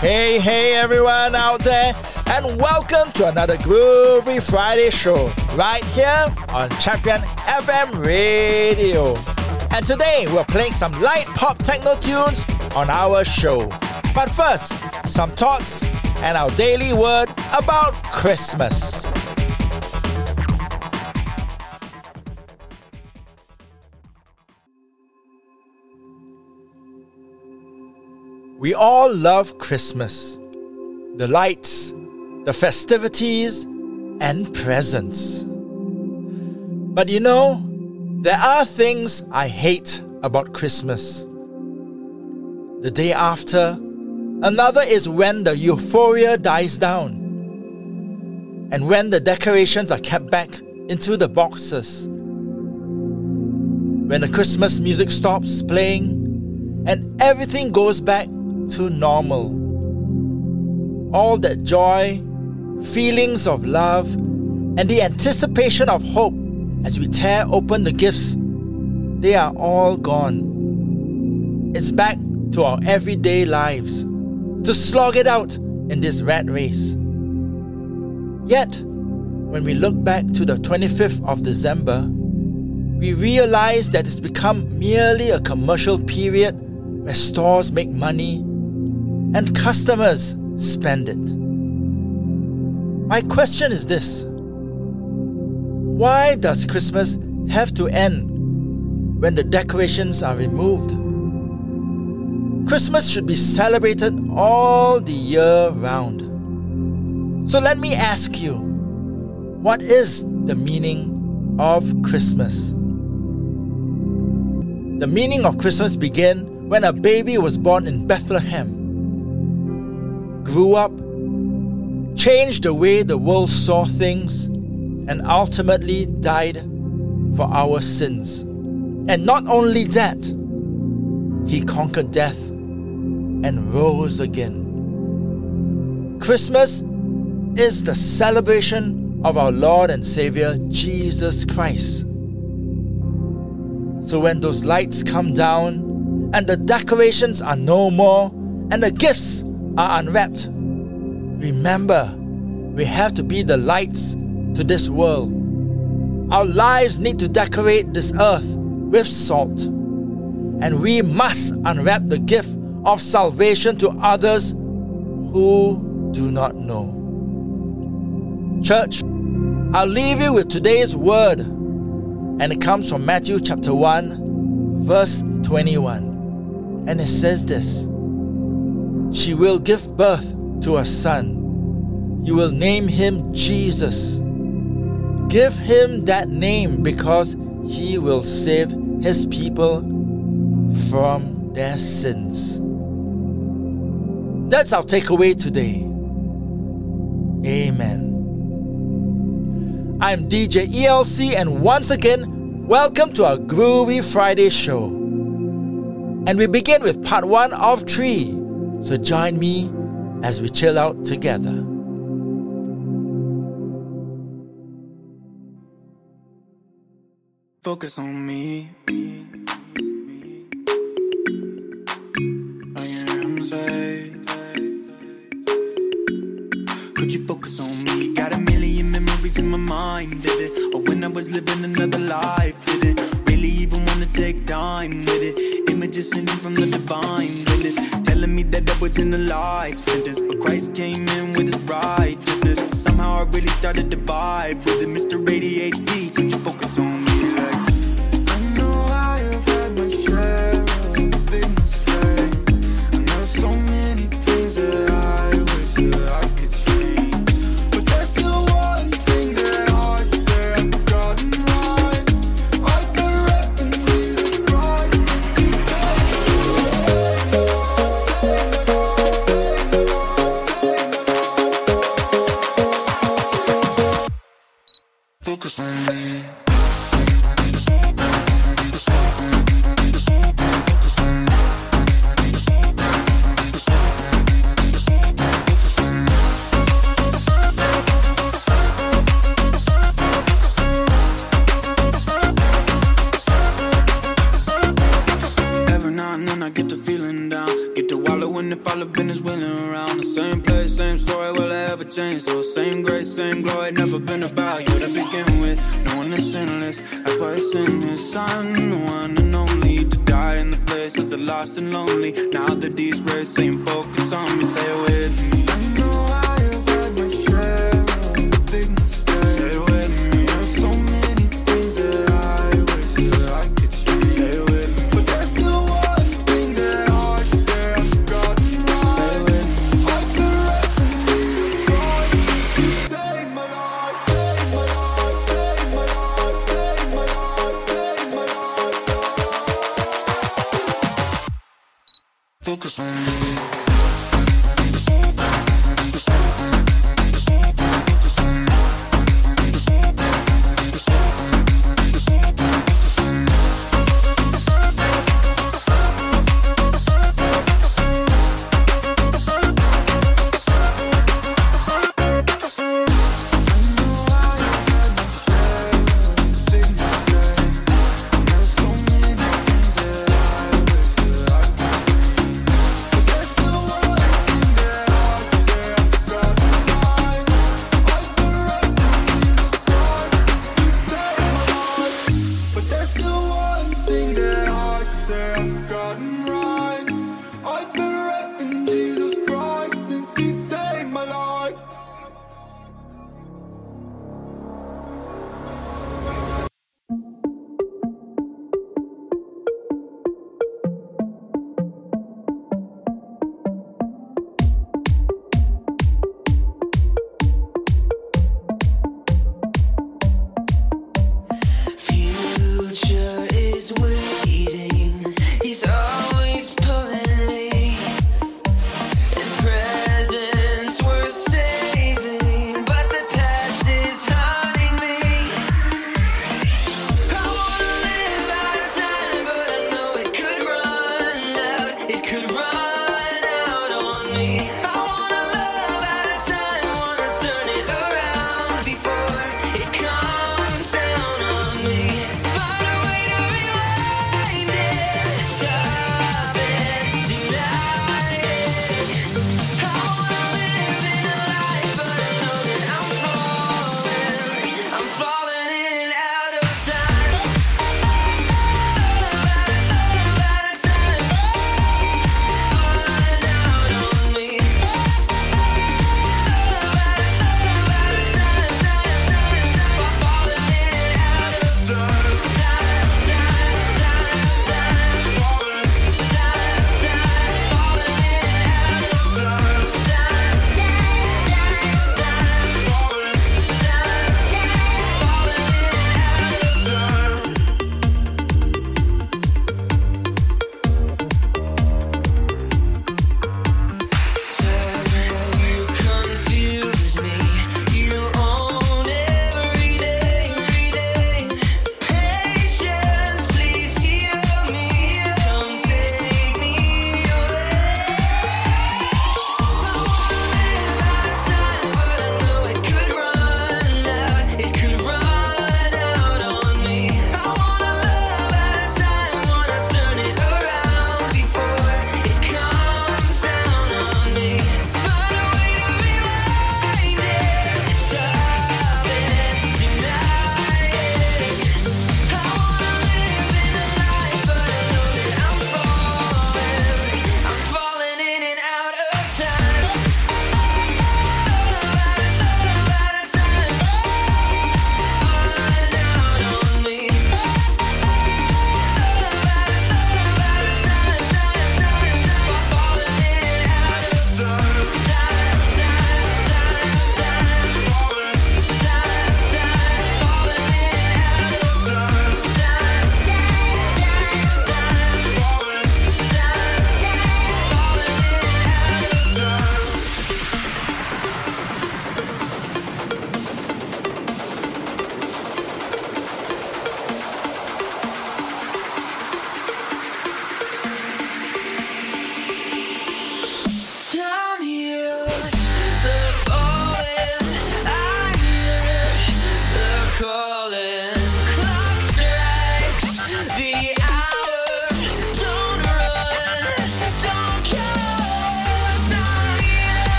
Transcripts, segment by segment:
Hey, hey, everyone out there, and welcome to another Groovy Friday show right here on Champion FM Radio. And today we're playing some light pop techno tunes on our show. But first, some thoughts and our daily word about Christmas. We all love Christmas. The lights, the festivities, and presents. But you know, there are things I hate about Christmas. The day after, another is when the euphoria dies down, and when the decorations are kept back into the boxes. When the Christmas music stops playing, and everything goes back to normal. All that joy, feelings of love, and the anticipation of hope as we tear open the gifts, they are all gone. It's back to our everyday lives, to slog it out in this rat race. Yet, when we look back to the 25th of December, we realize that it's become merely a commercial period where stores make money and customers spend it. My question is this Why does Christmas have to end when the decorations are removed? Christmas should be celebrated all the year round. So let me ask you what is the meaning of Christmas? The meaning of Christmas began when a baby was born in Bethlehem grew up, changed the way the world saw things, and ultimately died for our sins. And not only that, he conquered death and rose again. Christmas is the celebration of our Lord and Savior Jesus Christ. So when those lights come down and the decorations are no more and the gifts are unwrapped. Remember, we have to be the lights to this world. Our lives need to decorate this earth with salt. And we must unwrap the gift of salvation to others who do not know. Church, I'll leave you with today's word, and it comes from Matthew chapter 1, verse 21. And it says this she will give birth to a son. You will name him Jesus. Give him that name because he will save his people from their sins. That's our takeaway today. Amen. I'm DJ ELC, and once again, welcome to our Groovy Friday show. And we begin with part one of three so join me as we chill out together. Focus on me. Could you focus on me? Got a million memories in my mind? Or oh, when I was living another life, did it? Really even wanna take time with it? Images sending from the divine, that wasn't a life sentence. But Christ came in with his righteousness. Somehow I really started to vibe with it. Mr. ADHD,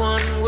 one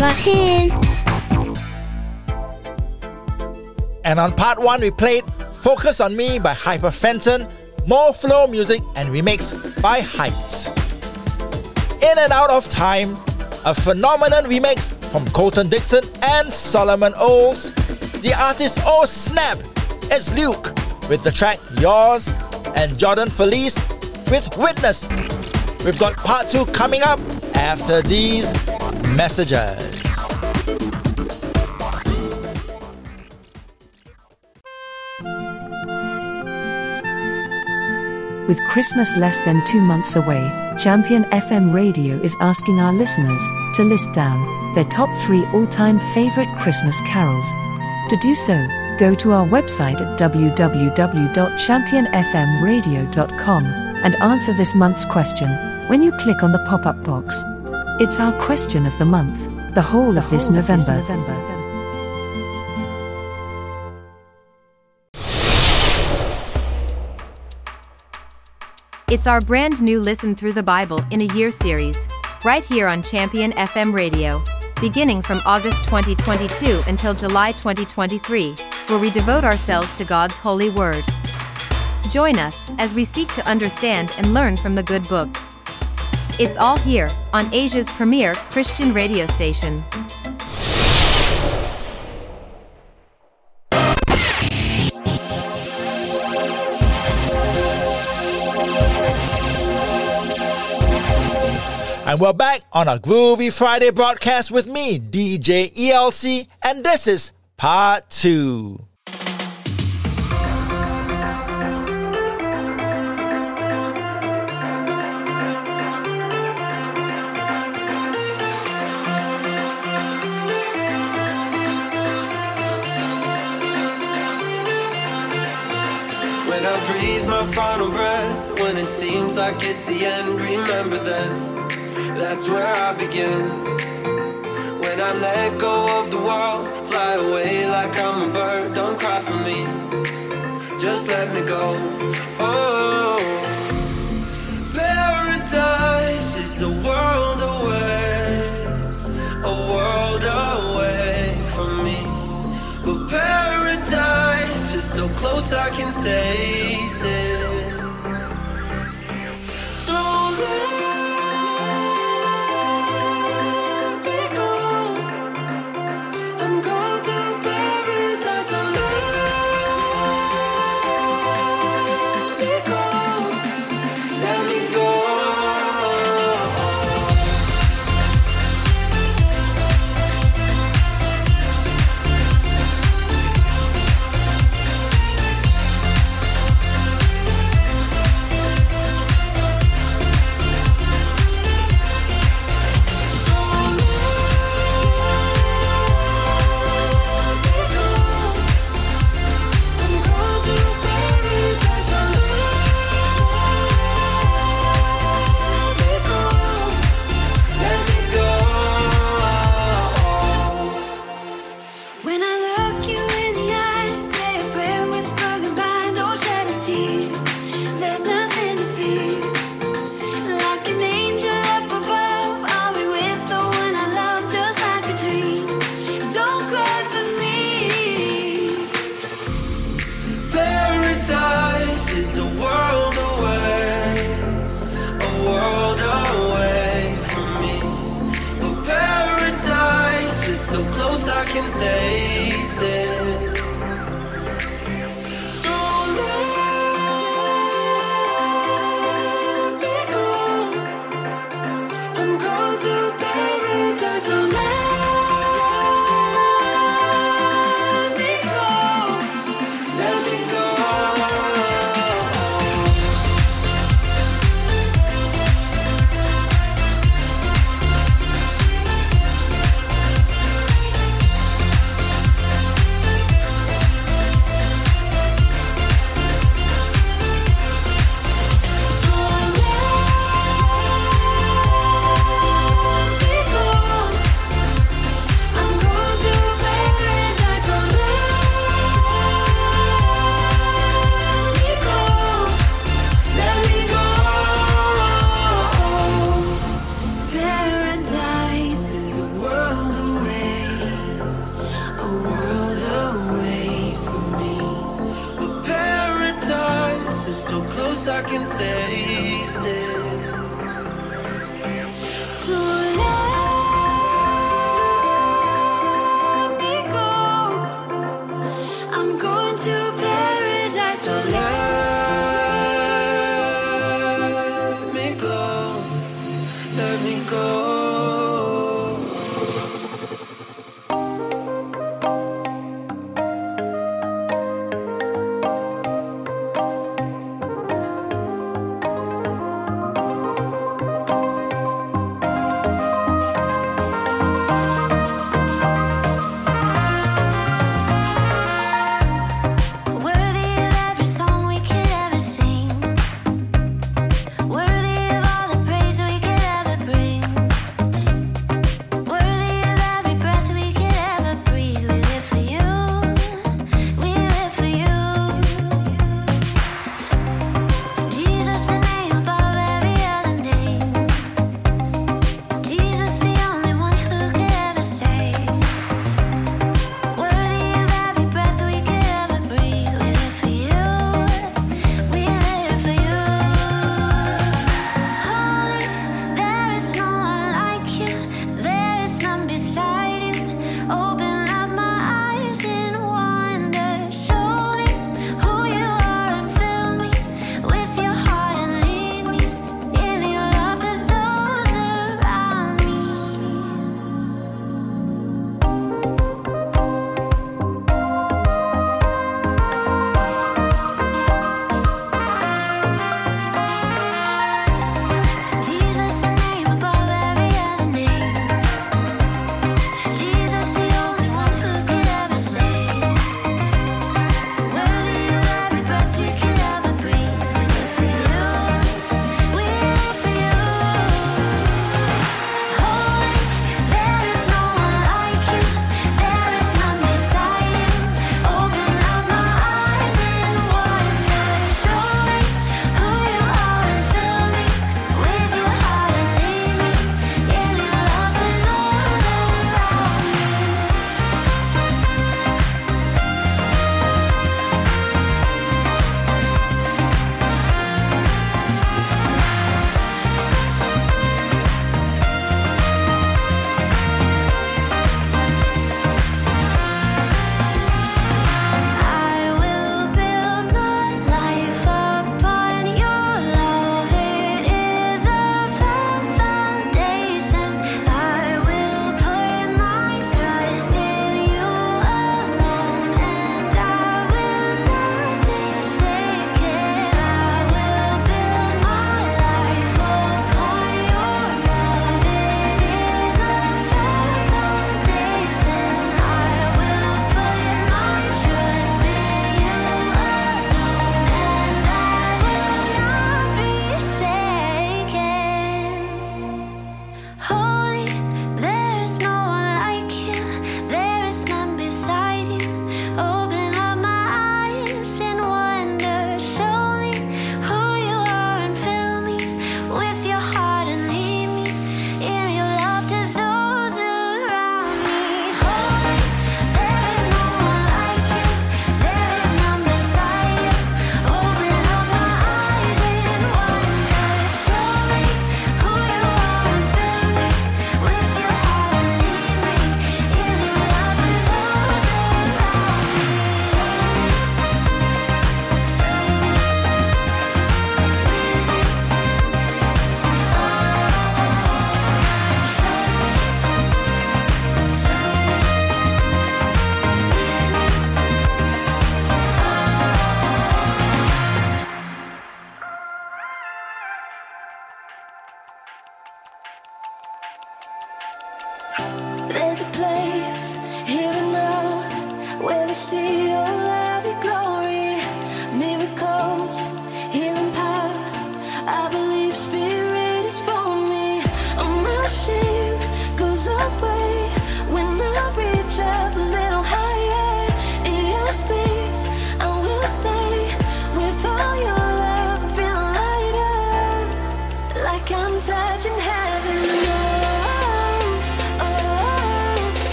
about him. And on part one, we played Focus on Me by Hyperfenton, More Flow Music, and Remix by Heights. In and Out of Time, a phenomenon remix from Colton Dixon and Solomon Olds. The artist Oh Snap is Luke with the track Yours, and Jordan Feliz with Witness. We've got part two coming up after these messages. With Christmas less than two months away, Champion FM Radio is asking our listeners to list down their top three all time favorite Christmas carols. To do so, go to our website at www.championfmradio.com and answer this month's question when you click on the pop up box. It's our question of the month, the whole of this November. It's our brand new Listen Through the Bible in a Year series, right here on Champion FM Radio, beginning from August 2022 until July 2023, where we devote ourselves to God's holy word. Join us as we seek to understand and learn from the good book. It's all here on Asia's premier Christian radio station. And we're back on a Groovy Friday broadcast with me, DJ ELC, and this is part two. When I breathe my final breath, when it seems like it's the end, remember then, that's where I begin. When I let go of the world, fly away like I'm a bird, don't cry for me, just let me go. Oh, paradise is a world away, a world away from me. But paradise is so close I can taste it. So let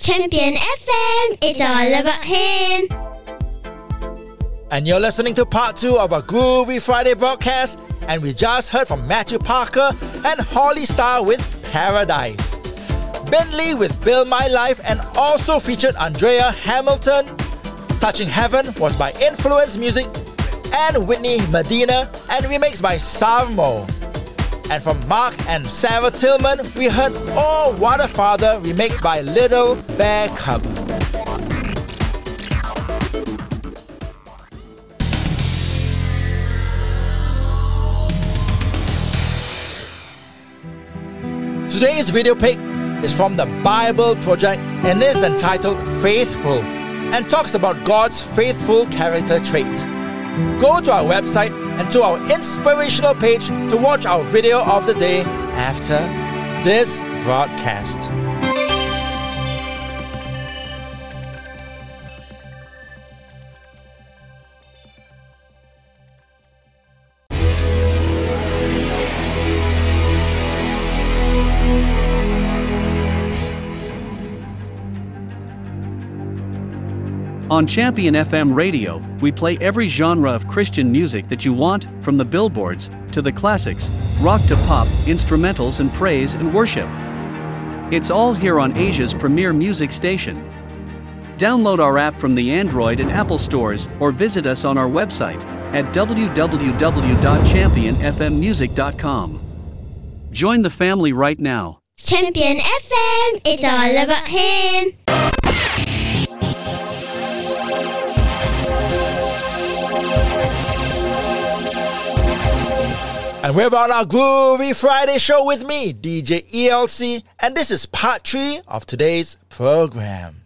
Champion FM, it's all about him. And you're listening to part two of our Groovy Friday broadcast, and we just heard from Matthew Parker and Holly Starr with Paradise. Bentley with Build My Life and also featured Andrea Hamilton. Touching Heaven was by Influence Music and Whitney Medina and remixed by Salmo. And from Mark and Sarah Tillman, we heard Oh What a Father remixed by Little Bear Cub. Today's video pick is from the Bible Project and is entitled Faithful and talks about God's faithful character trait. Go to our website and to our inspirational page to watch our video of the day after this broadcast. On Champion FM radio, we play every genre of Christian music that you want, from the billboards to the classics, rock to pop, instrumentals and praise and worship. It's all here on Asia's premier music station. Download our app from the Android and Apple stores or visit us on our website at www.championfmmusic.com. Join the family right now. Champion FM, it's all about him. And we're on our Groovy Friday show with me, DJ ELC, and this is part three of today's program.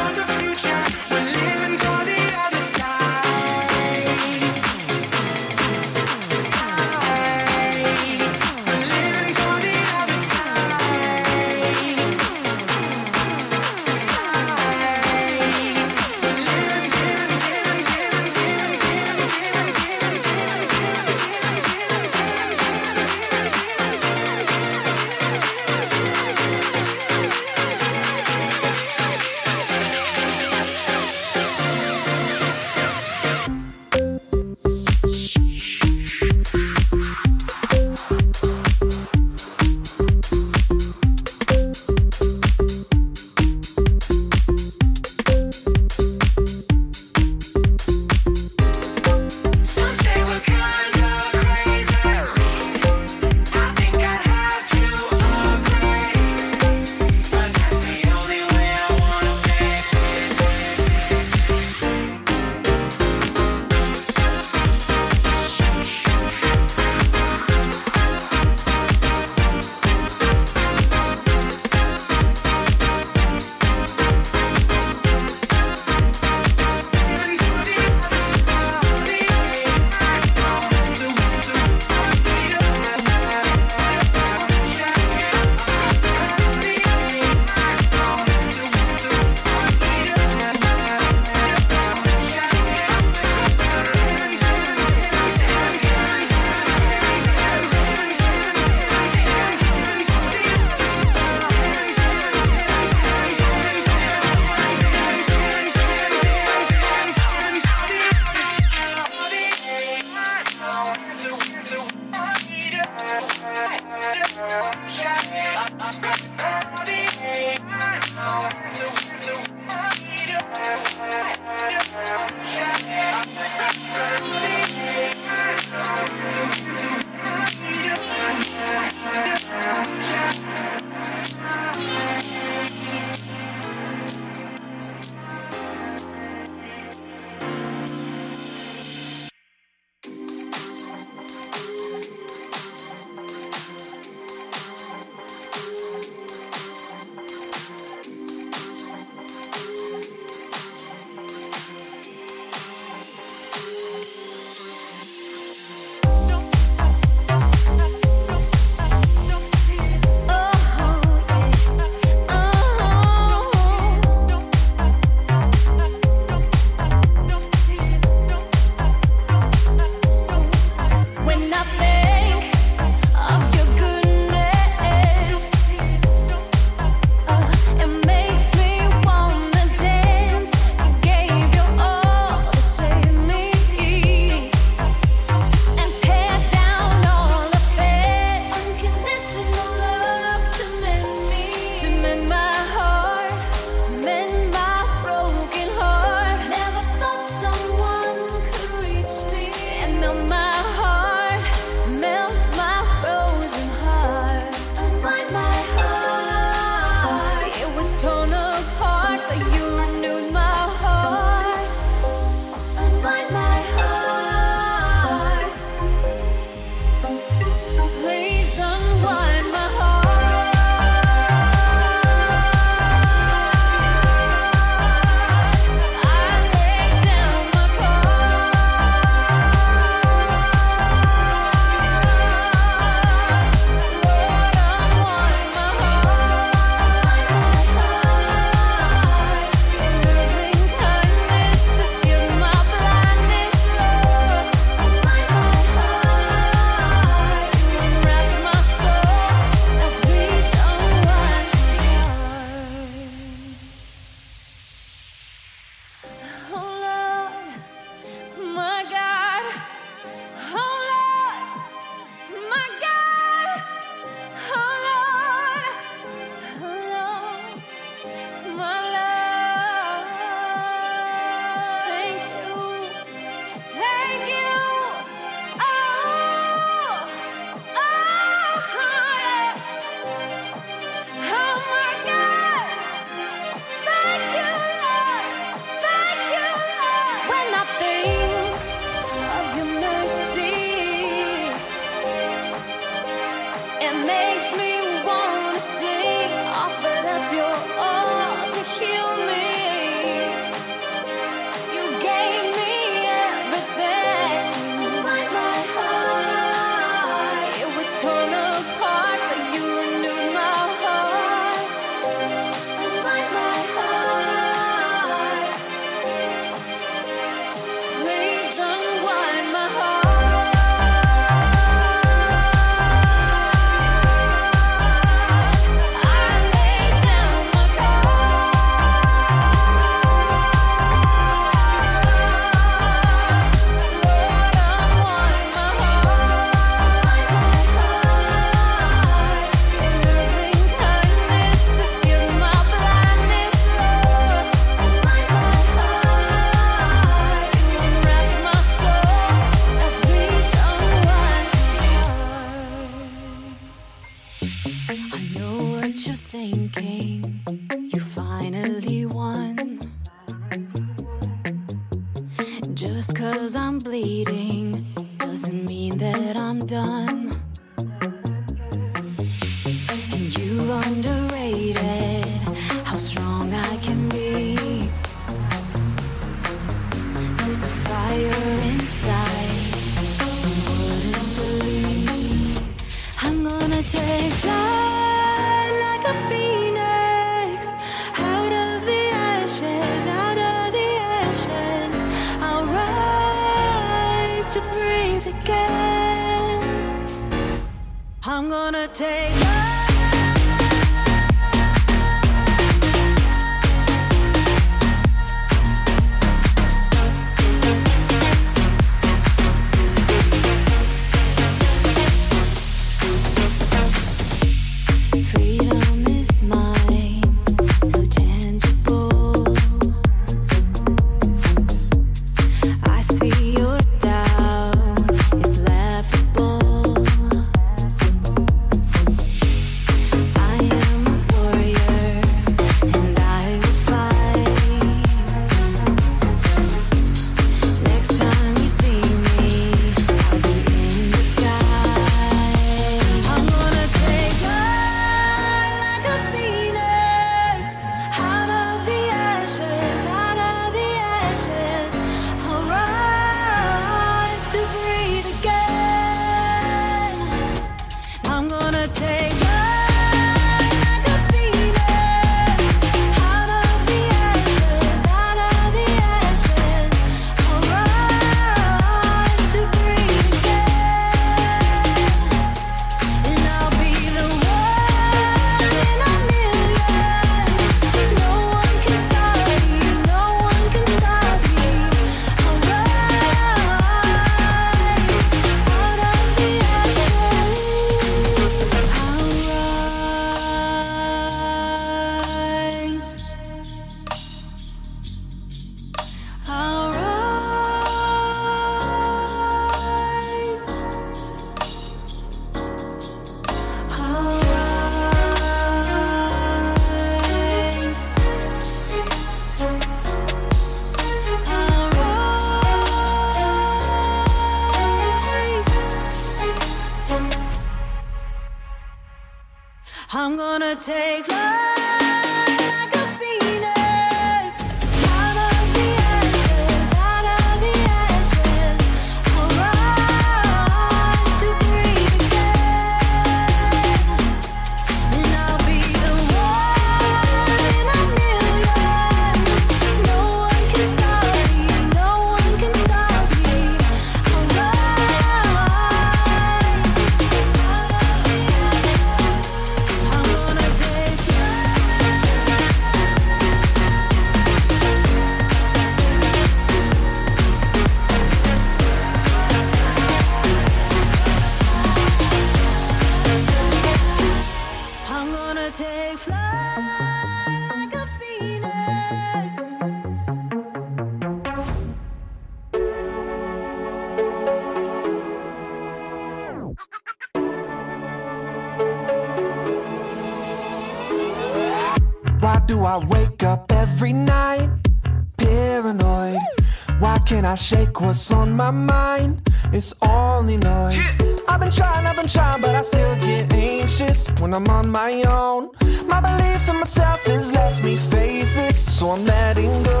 my mind it's only noise. I've been trying, I've been trying, but I still get anxious when I'm on my own. My belief in myself has left me faithless, so I'm letting go.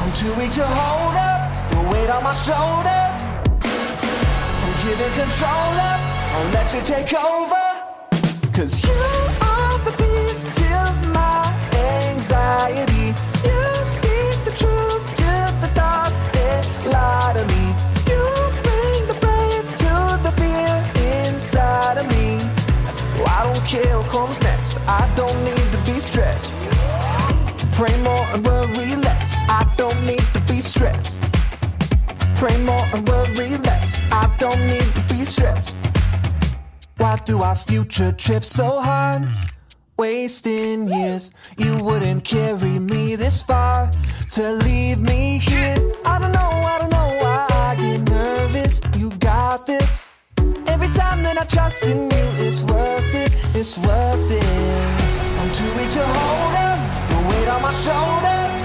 I'm too weak to hold up the weight on my shoulders. I'm giving control up, I'll let you take over. Cause you are the peace of my anxiety. I don't care what comes next. I don't need to be stressed. Pray more and worry less. I don't need to be stressed. Pray more and worry less. I don't need to be stressed. Why do our future trips so hard? Wasting years, you wouldn't carry me this far to leave me here. I don't know, I don't know why I get nervous. You I trust in you. It's worth it, it's worth it. I'm too weak to hold up, the weight on my shoulders.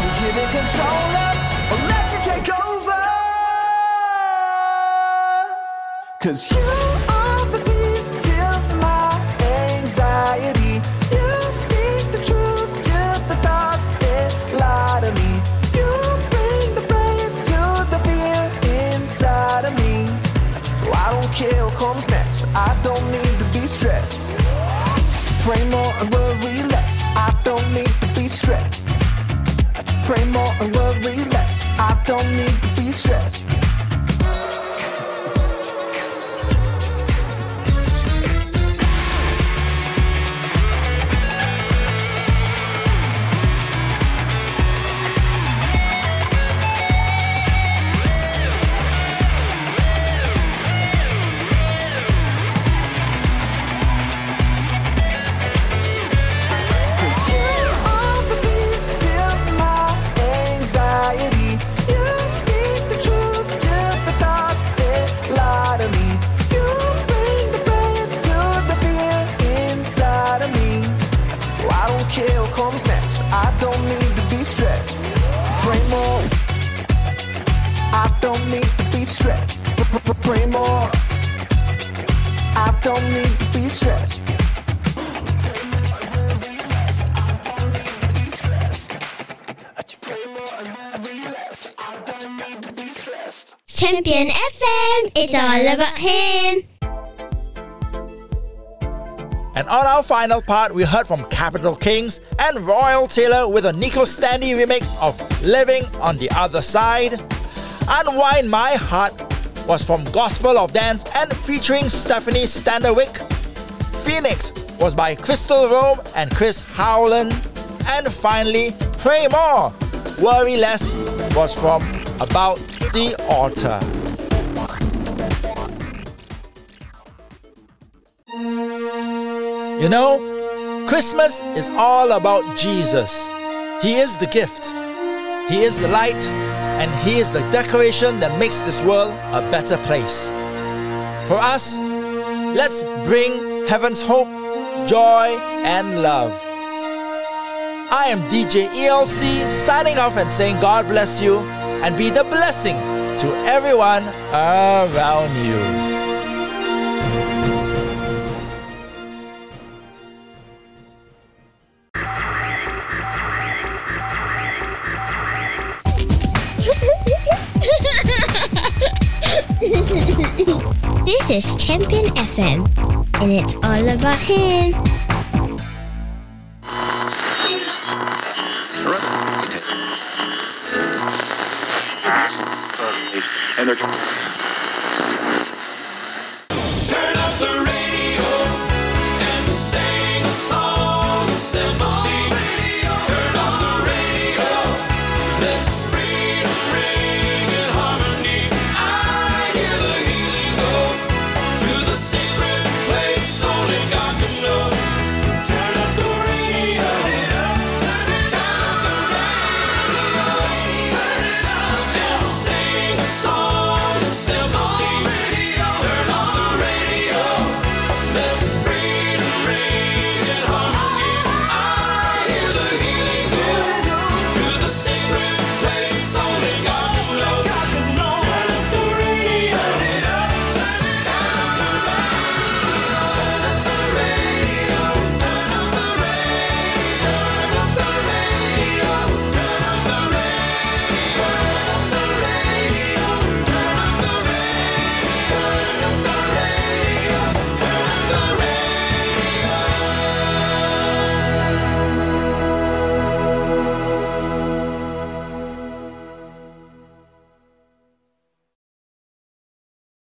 I'm giving control up, I'll let you take over. Cause you are the peace till my anxiety. What comes next. I don't need to be stressed. Pray more and worry less. I don't need to be stressed. Pray more and worry less. I don't need to be stressed. It's all about him. And on our final part, we heard from Capital Kings and Royal Tailor with a Nico Standy remix of Living on the Other Side. Unwind My Heart was from Gospel of Dance and featuring Stephanie Standerwick. Phoenix was by Crystal Rome and Chris Howland. And finally, Pray More, Worry Less was from About the Altar. You know, Christmas is all about Jesus. He is the gift, He is the light, and He is the decoration that makes this world a better place. For us, let's bring heaven's hope, joy, and love. I am DJ ELC signing off and saying God bless you and be the blessing to everyone around you. This is Champion FM, and it's all about him. Energy.